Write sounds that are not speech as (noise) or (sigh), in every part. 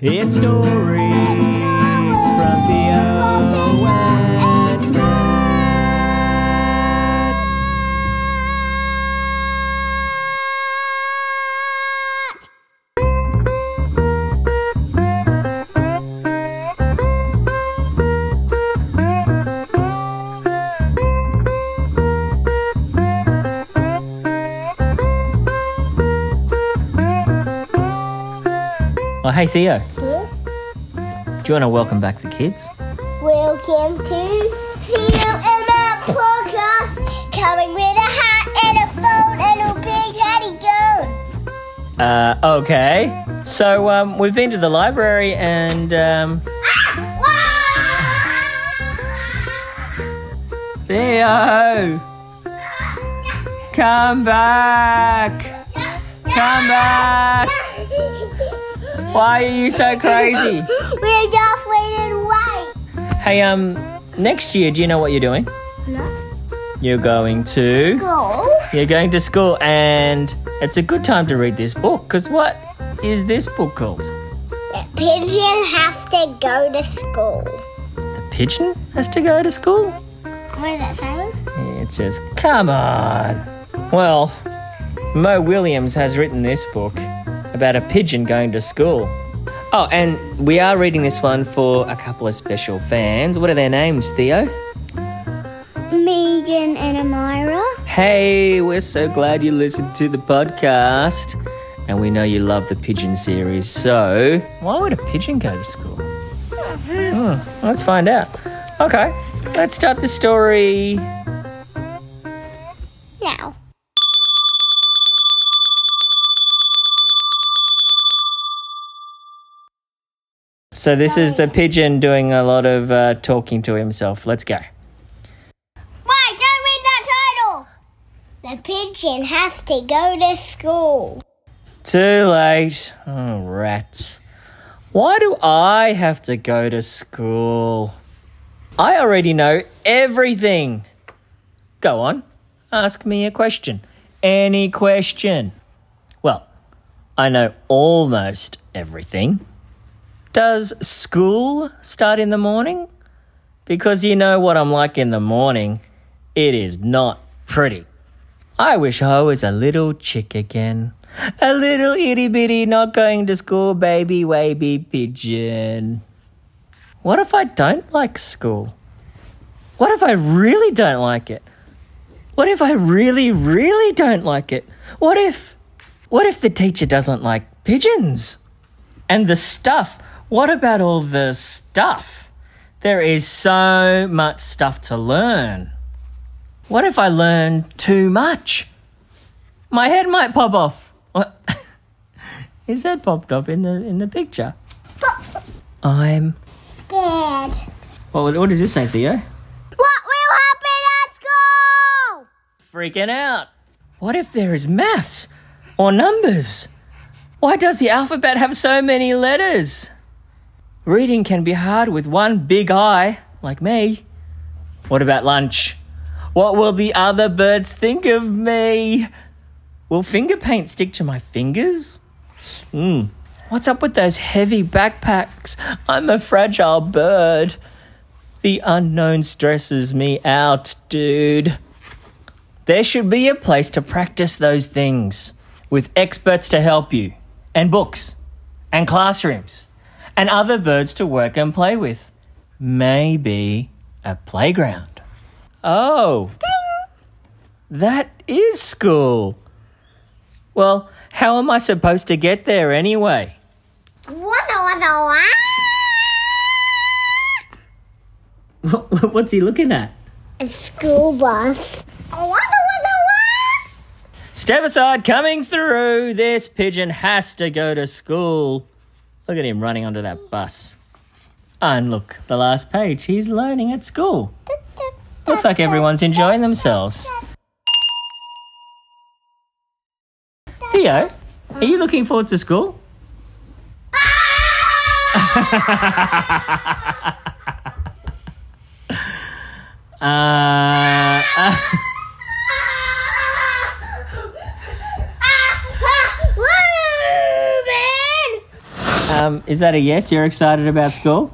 It's stories Oh, hey Theo, do you want to welcome back the kids? Welcome to Theo and Matt podcast, coming with a hat and a phone and a big hatty gun. Uh, okay. So um, we've been to the library and um, Theo, come back, come back. Why are you so crazy? We're just waiting wait. Hey, um, next year, do you know what you're doing? No. You're going to. Go. You're going to school, and it's a good time to read this book. Cause what is this book called? The pigeon has to go to school. The pigeon has to go to school. What does that say? It says, "Come on." Well, Mo Willems has written this book about a pigeon going to school. Oh, and we are reading this one for a couple of special fans. What are their names, Theo? Megan and Amira. Hey, we're so glad you listened to the podcast. And we know you love the pigeon series. So, why would a pigeon go to school? Hmm, let's find out. Okay, let's start the story. Now. So, this is the pigeon doing a lot of uh, talking to himself. Let's go. Wait, don't read that title. The pigeon has to go to school. Too late. Oh, rats. Why do I have to go to school? I already know everything. Go on, ask me a question. Any question. Well, I know almost everything. Does school start in the morning? Because you know what I'm like in the morning. It is not pretty. I wish I was a little chick again. A little itty bitty not going to school baby baby pigeon. What if I don't like school? What if I really don't like it? What if I really, really don't like it? What if, what if the teacher doesn't like pigeons? And the stuff, what about all the stuff? There is so much stuff to learn. What if I learn too much? My head might pop off. What? (laughs) His head popped off in the in the picture. I'm. Dad. Well, what does this say, Theo? What will happen at school? Freaking out. What if there is maths or numbers? Why does the alphabet have so many letters? Reading can be hard with one big eye, like me. What about lunch? What will the other birds think of me? Will finger paint stick to my fingers? Hmm. What's up with those heavy backpacks? I'm a fragile bird. The unknown stresses me out, dude. There should be a place to practice those things with experts to help you, and books, and classrooms, and other birds to work and play with. Maybe a playground. Oh, that is school. Well, how am I supposed to get there anyway? What the what What's he looking at? A school bus. What the what Step aside, coming through. This pigeon has to go to school. Look at him running onto that bus. And look, the last page. He's learning at school. Looks like everyone's enjoying themselves. Theo, are you looking forward to school? (laughs) uh, uh, (laughs) um, Is that a yes? You're excited about school?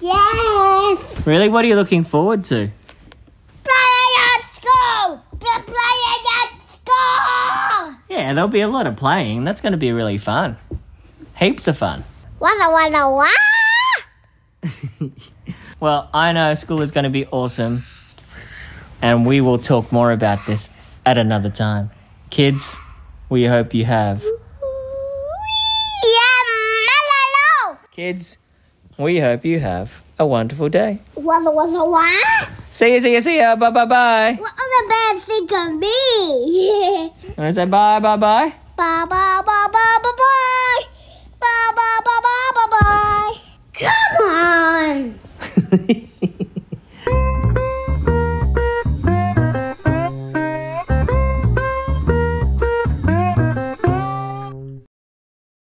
Yes. Really? What are you looking forward to? Playing at school. Pl- Playing at school. Yeah, there'll be a lot of playing. That's going to be really fun. Heaps of fun. Wada wada wah. (laughs) Well, I know school is going to be awesome. And we will talk more about this at another time. Kids, we hope you have. Kids, we hope you have a wonderful day. What, was a what? See you, see you, see you. Bye, bye, bye. What other bad thing can be? (laughs) I say bye, bye, bye. Bye, bye, bye, bye, bye, bye. Bye, bye, bye, bye, bye, bye. Come on. (laughs)